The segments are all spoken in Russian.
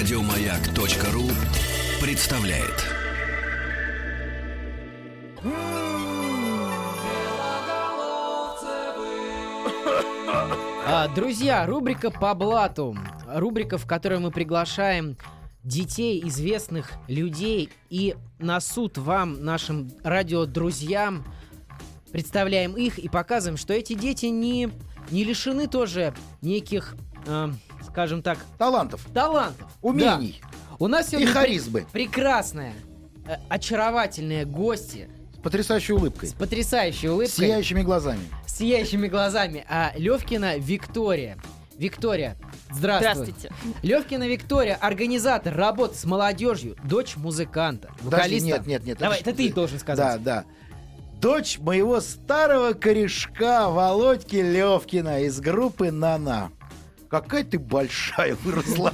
Радиомаяк.ру представляет. А, друзья, рубрика по блату. Рубрика, в которой мы приглашаем детей, известных людей и на суд вам, нашим радиодрузьям, представляем их и показываем, что эти дети не, не лишены тоже неких, э, скажем так, Талантов, талантов. умений Да. У нас и сегодня пре- харизмы. прекрасная, э, очаровательные гости С потрясающей улыбкой. с потрясающей улыбкой. С сияющими глазами. с сияющими глазами. А Левкина Виктория. Виктория, здравствуй. Здравствуйте. Левкина Виктория, организатор работы с молодежью, дочь музыканта, Подожди, вокалиста. нет, нет, нет. Давай, это это ты должен Да, сказать. да. Дочь моего старого корешка Володьки Левкина из группы «Нана». Какая ты большая выросла.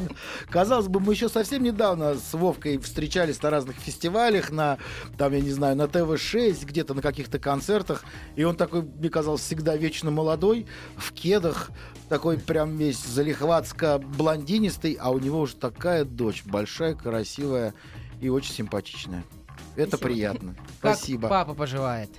Казалось бы, мы еще совсем недавно с Вовкой встречались на разных фестивалях, на, там, я не знаю, на ТВ-6, где-то на каких-то концертах. И он такой, мне казалось, всегда вечно молодой, в кедах, такой прям весь залихватско-блондинистый, а у него уже такая дочь, большая, красивая и очень симпатичная. Это Спасибо. приятно. Как Спасибо. папа поживает?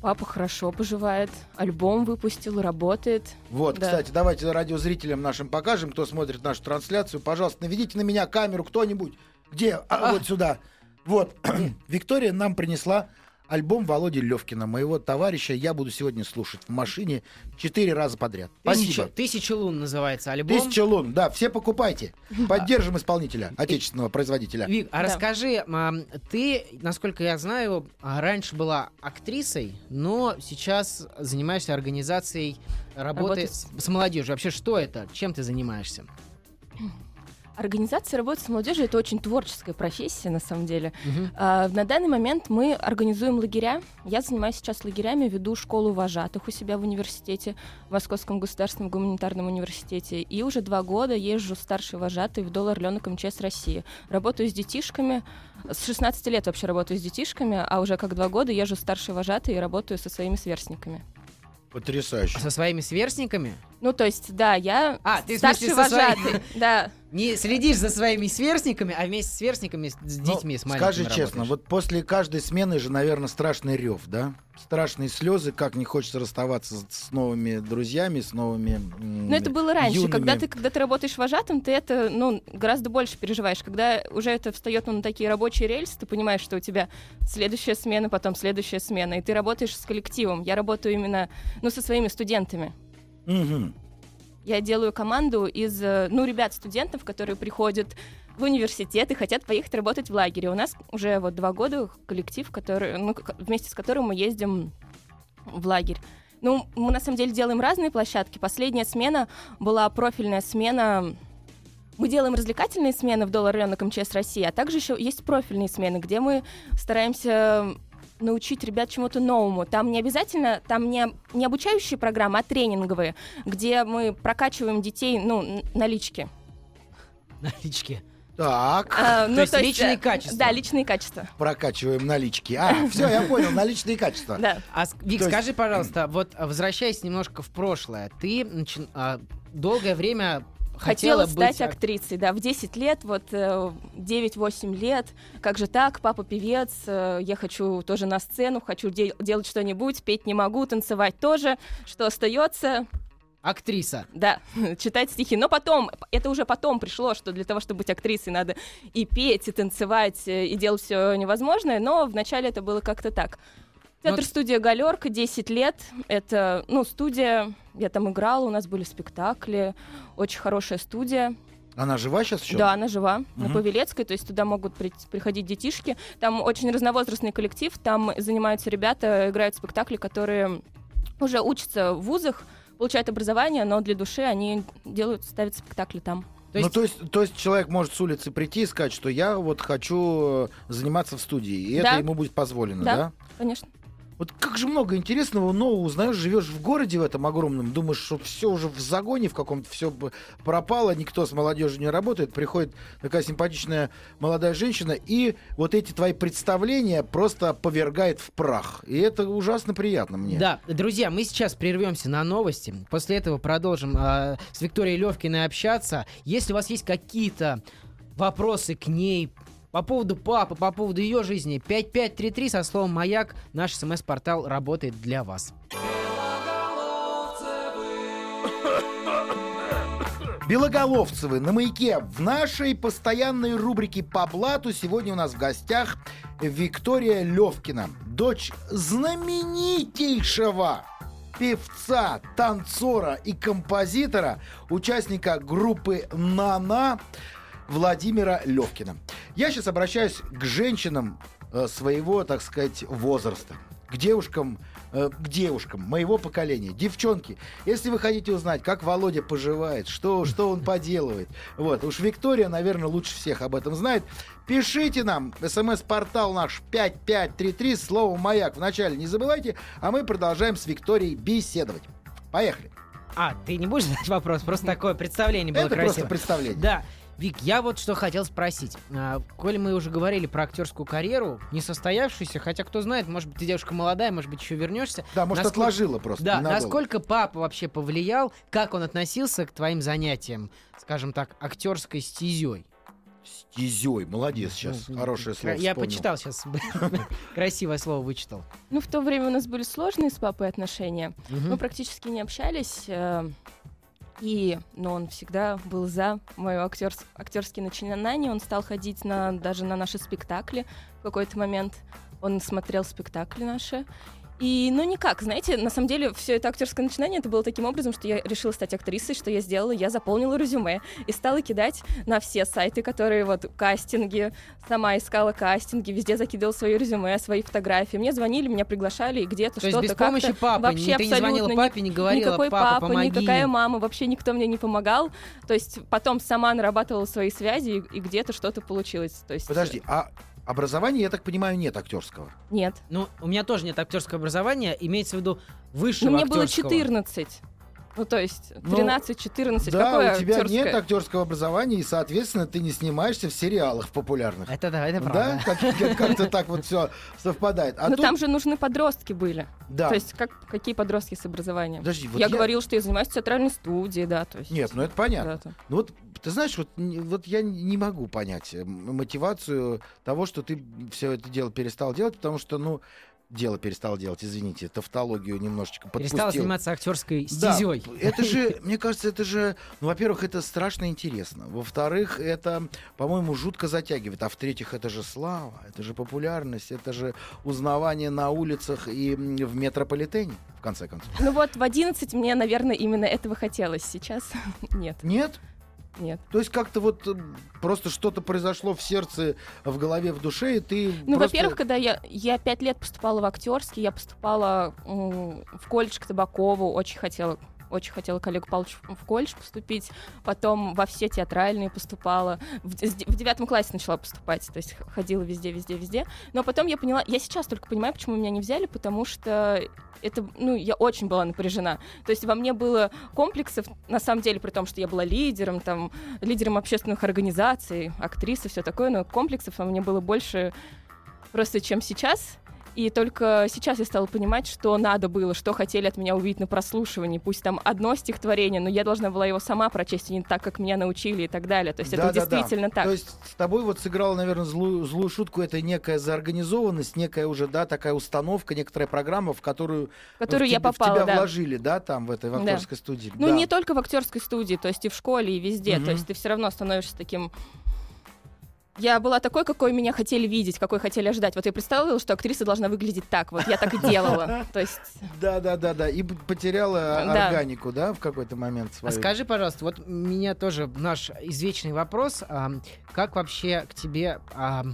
Папа хорошо поживает, альбом выпустил, работает. Вот, Да. кстати, давайте радиозрителям нашим покажем, кто смотрит нашу трансляцию. Пожалуйста, наведите на меня камеру кто-нибудь. Где? А, А. Вот сюда. Вот. Виктория нам принесла альбом Володи Левкина, моего товарища. Я буду сегодня слушать в машине четыре раза подряд. Тысяча, Спасибо. Тысяча лун называется альбом. Тысяча лун. Да, все покупайте. Поддержим исполнителя, отечественного производителя. Вик, а Да. расскажи, а, ты, насколько я знаю, а, раньше была актрисой, но сейчас занимаешься организацией работы с, с молодежью. Вообще, что это? Чем ты занимаешься? Организация работы с молодежью это очень творческая профессия, на самом деле. Мгм. А, на данный момент мы организуем лагеря. Я занимаюсь сейчас лагерями, веду школу вожатых у себя в университете, в Московском государственном гуманитарном университете. И уже два года езжу старшей вожатой в доллар Ленок МЧС России. Работаю с детишками. С 16 лет вообще работаю с детишками, а уже как два года езжу старшей вожатой и работаю со своими сверстниками. Потрясающе. Со своими сверстниками? Ну, то есть, да, я А, ты старший смысле со своими- вожатый. Да, Не следишь за своими сверстниками, а вместе с сверстниками, с Ну, детьми, с маленькими Скажи честно, работаешь. вот после каждой смены же, наверное, страшный рев, да? Страшные слезы, как не хочется расставаться с- новыми друзьями, с новыми. Но это было раньше. юными. Когда ты, когда ты работаешь вожатым, ты это ну, гораздо больше переживаешь. Когда уже это встает ну, на такие рабочие рельсы, ты понимаешь, что у тебя следующая смена, потом следующая смена, и ты работаешь с коллективом. Я работаю именно ну, со своими студентами. Мгм. Я делаю команду из э, ну, ребят-студентов, которые приходят в университет и хотят поехать работать в лагере. У нас уже вот два года коллектив, который, ну, вместе с которым мы ездим в лагерь. Ну, мы на самом деле делаем разные площадки. Последняя смена была профильная смена. Мы делаем развлекательные смены в доллар рынок МЧС России, а также еще есть профильные смены, где мы стараемся научить ребят чему-то новому. Там не обязательно, там не, не обучающие программы, а тренинговые, где мы прокачиваем детей, ну, н- налички. Налички. Так, А, ну, То есть э, личные качества. Да, личные качества. прокачиваем налички. А, все, я понял, наличные качества. Да. А, Вик, То есть- скажи, пожалуйста, вот возвращаясь немножко в прошлое, ты начи- а, долгое время хотела, Хотела стать ак- актрисой, да, в 10 лет, вот э, 9-8 лет, как же так, папа певец, э, я хочу тоже на сцену, хочу де- делать что-нибудь, петь не могу, танцевать тоже, что остается, актриса. да, читать стихи. Но потом, это уже потом пришло, что для того, чтобы быть актрисой, надо и петь, и танцевать, э, и делать все невозможное, но вначале это было как-то так. Театр-студия «Галерка», 10 лет. Это, ну, студия, я там играла, у нас были спектакли, очень хорошая студия. Она жива сейчас еще? Да, она жива, на Мгм. Павелецкой, то есть туда могут при- приходить детишки. Там очень разновозрастный коллектив, там занимаются ребята, играют спектакли, которые уже учатся в вузах, получают образование, но для души они делают, ставят спектакли там. То ну, есть, то есть, то есть человек может с улицы прийти и сказать, что я вот хочу э, заниматься в студии, и Да. это ему будет позволено, да? Да. Конечно. Вот как же много интересного нового узнаешь, живешь в городе в этом огромном, думаешь, что все уже в загоне в каком-то, все пропало, никто с молодежью не работает, приходит такая симпатичная молодая женщина, и вот эти твои представления просто повергает в прах. И это ужасно приятно мне. Да, друзья, мы сейчас прервемся на новости. После этого продолжим а, с Викторией Левкиной общаться. Если у вас есть какие-то вопросы к ней по поводу папы, по поводу ее жизни. 5533 со словом «Маяк». Наш смс-портал работает для вас. Белоголовцевы на маяке. В нашей постоянной рубрике по блату сегодня у нас в гостях Виктория Левкина, дочь знаменитейшего певца, танцора и композитора, участника группы «Нана» Владимира Левкина. Я сейчас обращаюсь к женщинам э, своего, так сказать, возраста, к девушкам, э, к девушкам моего поколения, девчонки. Если вы хотите узнать, как Володя поживает, что, что он поделывает, вот, уж Виктория, наверное, лучше всех об этом знает. Пишите нам, смс-портал наш 5533, слово «Маяк» вначале не забывайте, а мы продолжаем с Викторией беседовать. Поехали. А, ты не будешь задать вопрос? Просто такое представление было Это красиво. просто представление. Да. Вик, я вот что хотел спросить. А, коль мы уже говорили про актерскую карьеру, не состоявшуюся, хотя кто знает, может быть, ты девушка молодая, может быть, еще вернешься. Да, может, Насколько- отложила просто. Да, ненадолго. насколько папа вообще повлиял, как он относился к твоим занятиям, скажем так, актерской стезей? Стезей, молодец сейчас, Ну, хорошее слово Я вспомнил. почитал сейчас, красивое слово вычитал. Ну, в то время у нас были сложные с папой отношения. Мы практически не общались. И, но он всегда был за мое актерс- актерские начинания. Он стал ходить на, даже на наши спектакли в какой-то момент. Он смотрел спектакли наши. И, ну, никак, знаете, на самом деле, все это актерское начинание, это было таким образом, что я решила стать актрисой, что я сделала, я заполнила резюме и стала кидать на все сайты, которые вот кастинги, сама искала кастинги, везде закидывала свое резюме, свои фотографии. Мне звонили, меня приглашали, и где-то То есть что-то без помощи папы, Вообще ты не звонила папе, не говорила, никакой папа, папа, помоги. никакая мама, вообще никто мне не помогал. То есть потом сама нарабатывала свои связи, и, и где-то что-то получилось. То есть, Подожди, а образования, я так понимаю, нет актерского? Нет. Ну, у меня тоже нет актерского образования, имеется в виду высшего Ну, мне было актерского. 14. Ну, то есть Ну, 13-14. да, Какое у тебя актерское? нет актерского образования, и, соответственно, ты не снимаешься в сериалах популярных. Это да, это Да, правда. как- как- как-то так вот все совпадает. А Но тут- там же нужны подростки были. да. То есть как, какие подростки с образованием? Подожди, вот я, говорил, что я занимаюсь в театральной студии, да. То есть, Нет, ну это понятно. да, Ну вот, ты знаешь, вот, вот я не могу понять э, мотивацию того, что ты все это дело перестал делать, потому что, ну, дело перестал делать, извините, тавтологию немножечко подпустил. заниматься актерской Да, стезей. это же, мне кажется, это же, ну, во-первых, это страшно интересно. Во-вторых, это, по-моему, жутко затягивает. А в-третьих, это же слава, это же популярность, это же узнавание на улицах и в метрополитене, в конце концов. Ну вот в 11 мне, наверное, именно этого хотелось. Сейчас нет, Нет? Нет. То есть как-то вот э, просто что-то произошло в сердце, в голове, в душе, и ты Ну, просто... во-первых, когда я, я пять лет поступала в актерский, я поступала в колледж к Табакову, очень хотела очень хотела к Олегу Павловичу в колледж поступить, потом во все театральные поступала, в, в девятом классе начала поступать, то есть ходила везде, везде, везде, но потом я поняла, я сейчас только понимаю, почему меня не взяли, потому что это, ну, я очень была напряжена, то есть во мне было комплексов, на самом деле, при том, что я была лидером, там, лидером общественных организаций, актриса, все такое, но комплексов во мне было больше просто, чем сейчас. И только сейчас я стала понимать, что надо было, что хотели от меня увидеть на прослушивании. Пусть там одно стихотворение, но я должна была его сама прочесть, и не так, как меня научили и так далее. То есть это Да-да-да. действительно так. То есть с тобой вот сыграла, наверное, злую, злую шутку, это некая заорганизованность, некая уже, да, такая установка, некоторая программа, в которую, в которую в я тебя- в попала, тебя да. вложили, да, там, в этой в Да. актерской студии. Ну, Да. не только в актерской студии, то есть и в школе, и везде. Мгм. То есть ты все равно становишься таким. Я была такой, какой меня хотели видеть, какой хотели ожидать. Вот я представила, что актриса должна выглядеть так. Вот я так и делала. То есть Да, да, да, да. И потеряла Да. органику, да, в какой-то момент А свою. скажи, пожалуйста, вот меня тоже наш извечный вопрос, а, как вообще к тебе а,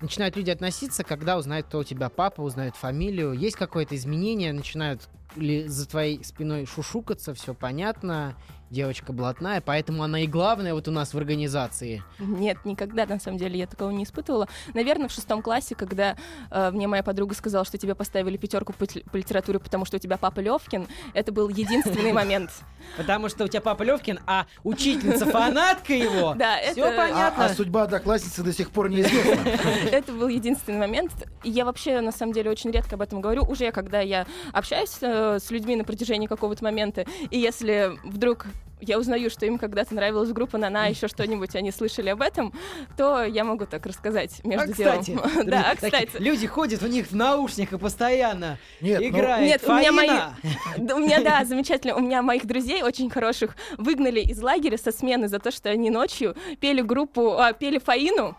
начинают люди относиться, когда узнают, кто у тебя папа, узнают фамилию? Есть какое-то изменение? Начинают ли за твоей спиной шушукаться, все понятно, девочка блатная, поэтому она и главная вот у нас в организации. Нет, никогда, на самом деле, я такого не испытывала. Наверное, в шестом классе, когда э, мне моя подруга сказала, что тебе поставили пятерку по, по литературе, потому что у тебя папа Левкин, это был единственный момент. Потому что у тебя папа Левкин, а учительница фанатка его. Да, Все это- понятно. а судьба одноклассницы до сих пор неизвестна. Это был единственный момент. Я вообще, на самом деле, очень редко об этом говорю. Уже когда я общаюсь э, с людьми на протяжении какого-то момента, и если вдруг я узнаю, что им когда-то нравилась группа Нана, еще что-нибудь они слышали об этом, то я могу так рассказать между а, кстати, делом. Да, а, кстати. Люди ходят у них в наушниках постоянно Нет, ну, играет Нет, у меня мои- Фаина. У меня, да, замечательно. У меня моих друзей очень хороших выгнали из лагеря со смены за то, что они ночью пели группу, а, пели Фаину,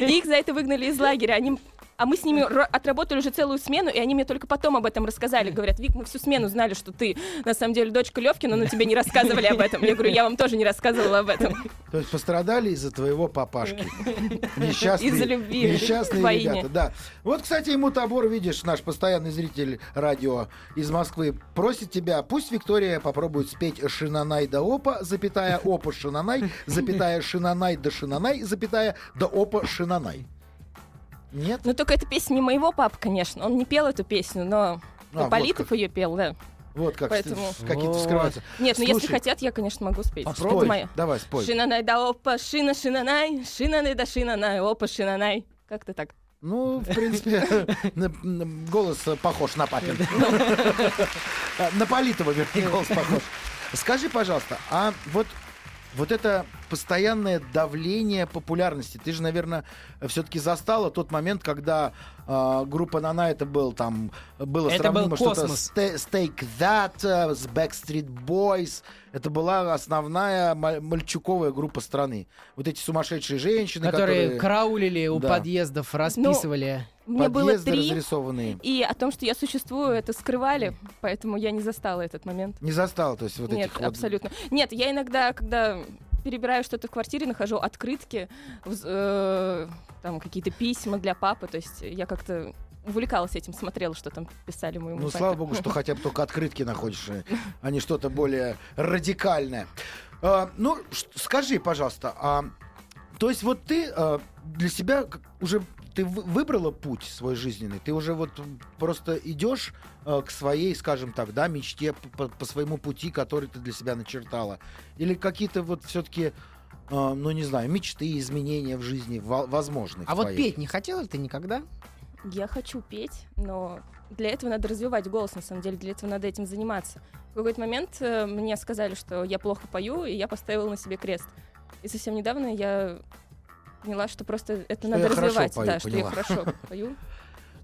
и их за это выгнали из лагеря. Они а мы с ними отработали уже целую смену, и они мне только потом об этом рассказали. Говорят, Вик, мы всю смену знали, что ты на самом деле дочка Левкина, но тебе не рассказывали об этом. Я говорю, я вам тоже не рассказывала об этом. То есть пострадали из-за твоего папашки. Несчастные, Из-за любви несчастные к войне. ребята, да. Вот, кстати, ему Табор, видишь, наш постоянный зритель радио из Москвы, просит тебя, пусть Виктория попробует спеть Шинанай да опа, запятая опа Шинанай, запятая Шинанай да Шинанай, запятая да опа Шинанай. Нет? Ну, только эта песня не моего папы, конечно. Он не пел эту песню, но А, вот Политов как. ее пел, да. Вот как Поэтому- какие-то Вот. скрываются. Нет, ну если Слушай, хотят, я, конечно, могу спеть. Попробуй. Это моя. Давай, спой. Шинанай да опа, шина, шинанай, шинанай да шинанай, опа, шинанай. Как-то так. Ну, в принципе, голос похож на папин. На Политова, вернее, голос похож. Скажи, пожалуйста, а вот вот это постоянное давление популярности, ты же, наверное, все-таки застала тот момент, когда а, группа Нана это был там было Это сравнимо был что-то космос. с Та- с Take That, э, с Backstreet Boys. Это была основная ма- мальчуковая группа страны. Вот эти сумасшедшие женщины, Которые которые караулили у Да. подъездов, расписывали. Мне было три, разрисованные. и о том, что я существую, это скрывали, поэтому я не застала этот момент. Не застал, то есть вот Нет, этих вот- абсолютно. Нет, я иногда, когда перебираю что-то в квартире, нахожу открытки, э, там какие-то письма для папы, то есть я как-то увлекалась этим, смотрела, что там писали моему Ну, папе. слава богу, что хотя бы только открытки находишь, э, а не что-то более радикальное. А, ну, скажи, пожалуйста, а, то есть вот ты а, для себя уже ты вы- выбрала путь свой жизненный, ты уже вот просто идешь а, к своей, скажем так, да, мечте по, по своему пути, который ты для себя начертала, или какие-то вот все-таки ну не знаю, мечты, изменения в жизни во- возможны. А в вот твоей? петь не хотела ты никогда? Я хочу петь, но для этого надо развивать голос, на самом деле, для этого надо этим заниматься. В какой-то момент э, мне сказали, что я плохо пою, и я поставила на себе крест. И совсем недавно я поняла, что просто это Что надо развивать. пою, да, что поняла. я хорошо пою.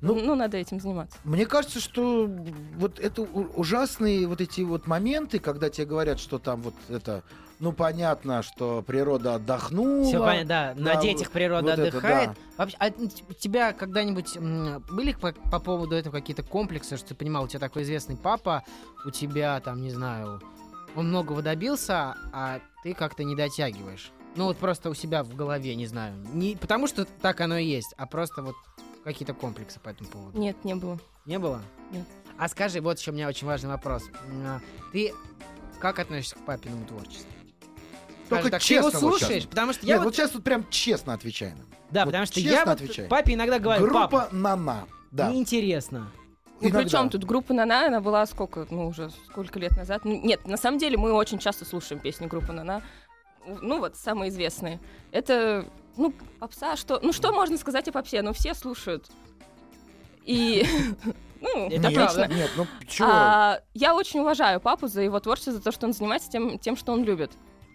Ну, Ну, надо этим заниматься. Мне кажется, что вот это ужасные вот эти вот моменты, когда тебе говорят, что там вот это, ну понятно, что природа отдохнула. Все понятно, да. На да, детях природа вот это отдыхает. да. Вообще, а у тебя когда-нибудь были по, по поводу этого какие-то комплексы, что ты понимал, у тебя такой известный папа, у тебя там, не знаю, он многого добился, а ты как-то не дотягиваешь. Ну вот просто у себя в голове, не знаю. Не потому что так оно и есть, а просто вот какие-то комплексы по этому поводу. Нет, не было. Не было? Нет. А скажи, вот еще у меня очень важный вопрос. А, Ты как относишься к папиному творчеству? Только так, ты честно его вот слушаешь? сейчас. потому что я Нет, вот вот сейчас вот прям честно отвечай нам. Да, Вот потому что честно я вот отвечай. папе иногда говорю, Группа папа, Нана. Да. неинтересно. Ну, Иногда. при чем тут группа Нана, она была сколько, ну, уже сколько лет назад? Ну, Нет, на самом деле мы очень часто слушаем песни группы Нана. Ну, вот, самые известные. Это, ну, попса, что... Ну, что можно сказать о попсе? Ну, все слушают. И... Ну, Это Нет, правда. нет, ну чего? А, я очень уважаю папу за его творчество, за то, что он занимается тем, тем, что он любит.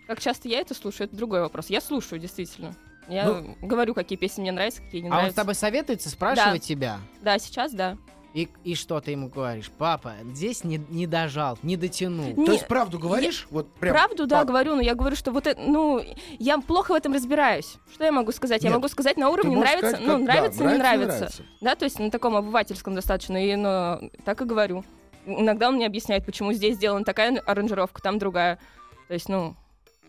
Как часто я это слушаю, это другой вопрос. Я слушаю, действительно. Я Ну, говорю, какие песни мне нравятся, какие не А он с нравятся. тобой советуется, спрашивает тебя? Да, сейчас да. И, и что ты ему говоришь? Папа, здесь не, не дожал, не дотянул. То Не- есть правду говоришь? Вот прям. Правду, да, пап, говорю, но я говорю, что вот это, ну, я плохо в этом разбираюсь. Что я могу сказать? я Нет, могу сказать на уровне нравится, сказать, ну, как- да, нравится, не нравится. нравится. Да, то есть на таком обывательском достаточно, и, ну, так и говорю. Иногда он мне объясняет, почему здесь сделана такая аранжировка, там другая. То есть, ну,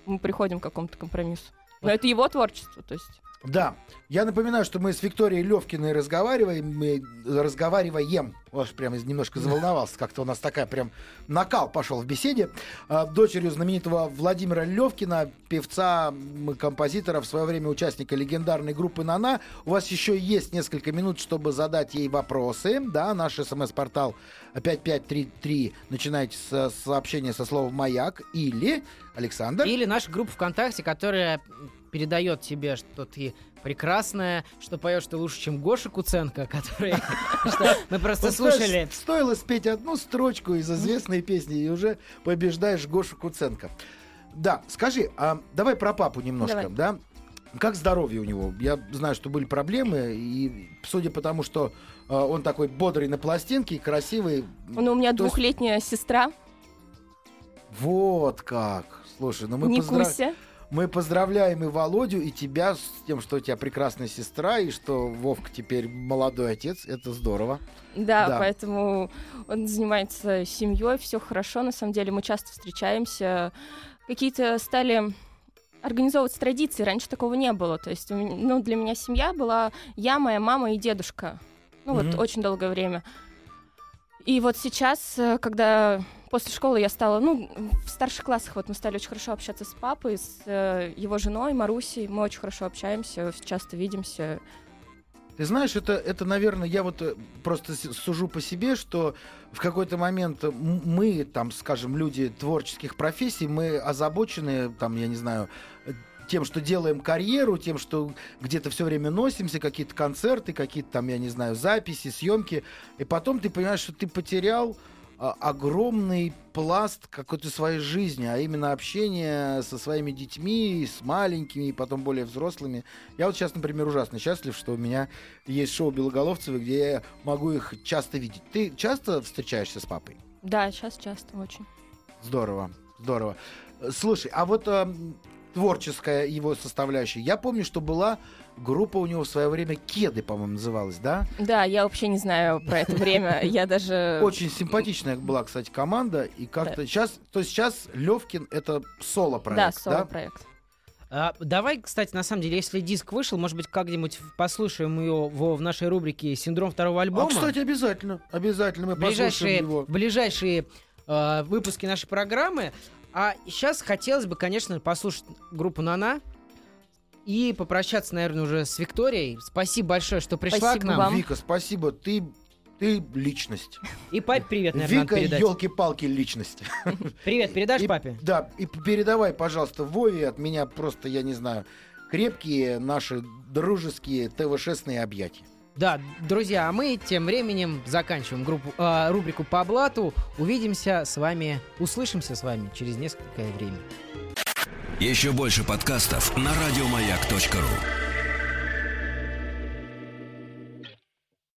мы приходим к какому-то компромиссу. Но это его творчество, то есть. Да. Я напоминаю, что мы с Викторией Левкиной разговариваем. Мы разговариваем. Аж прям немножко заволновался. Как-то у нас такая прям накал пошел в беседе. А, Дочерью знаменитого Владимира Левкина, певца, композитора, в свое время участника легендарной группы «Нана». У вас еще есть несколько минут, чтобы задать ей вопросы. Да, наш смс-портал 5533. Начинайте с сообщения со словом «Маяк» или Александр. Или наша группа ВКонтакте, которая передает тебе, что ты прекрасная, что поешь ты лучше, чем Гоша Куценко, который мы просто слушали. Стоило спеть одну строчку из известной песни, и уже побеждаешь Гошу Куценко. Да, скажи, а давай про папу немножко, да? Как здоровье у него? Я знаю, что были проблемы, и судя по тому, что э, он такой бодрый на пластинке, и красивый. Ну, у меня есть- двухлетняя сестра, Вот как. Слушай, ну мы, Никуся. Мы поздравляем и Володю, и тебя с тем, что у тебя прекрасная сестра, и что Вовка теперь молодой отец. Это здорово. Да, Да. поэтому он занимается семьей, все хорошо. На самом деле мы часто встречаемся. Какие-то стали организовывать традиции. Раньше такого не было. То есть, ну, для меня семья была я, моя мама и дедушка. Ну, Мгм. вот очень долгое время. И вот сейчас, э, когда после школы я стала, ну, в старших классах вот мы стали очень хорошо общаться с папой, с э, его женой Марусей. Мы очень хорошо общаемся, часто видимся. Ты знаешь, это, это, наверное, я вот э, просто сужу по себе, что в какой-то момент м- мы, там, скажем, люди творческих профессий, мы озабочены, там, я не знаю, э, тем, что делаем карьеру, тем, что где-то все время носимся, какие-то концерты, какие-то там, я не знаю, записи, съемки, и потом ты понимаешь, что ты потерял а, огромный пласт какой-то своей жизни, а именно общение со своими детьми, с маленькими, и потом более взрослыми. Я вот сейчас, например, ужасно счастлив, что у меня есть шоу Белоголовцевы, где я могу их часто видеть. Ты часто встречаешься с папой? Да, сейчас часто очень. Здорово, здорово. Э, Слушай, а вот эм, творческая его составляющая. Я помню, что была группа у него в свое время Кеды, по-моему, называлась, да? Да, я вообще не знаю про это время. Я даже... Очень симпатичная была, кстати, команда. И как-то сейчас, то есть сейчас Левкин это соло-проект, Да, да? соло-проект. А, давай, кстати, на самом деле, если диск вышел, может быть, как-нибудь послушаем его в, в нашей рубрике «Синдром второго А, альбома». кстати, обязательно, обязательно мы послушаем ближайшие, его. ближайшие э, выпуски нашей программы. А сейчас хотелось бы, конечно, послушать группу Нана и попрощаться, наверное, уже с Викторией. Спасибо большое, что пришла Спасибо к нам. вам. Вика, спасибо, ты, ты личность. И папе привет, наверное, Вика, передать. елки-палки, личность. Привет, передашь И- папе? Да, и передавай, пожалуйста, Вове от меня просто, я не знаю, крепкие наши дружеские ТВ-шестные объятия. Да, друзья, а мы тем временем заканчиваем группу, э, рубрику по блату. Увидимся с вами, услышимся с вами через несколько времени. Еще больше подкастов на радиомаяк.ру.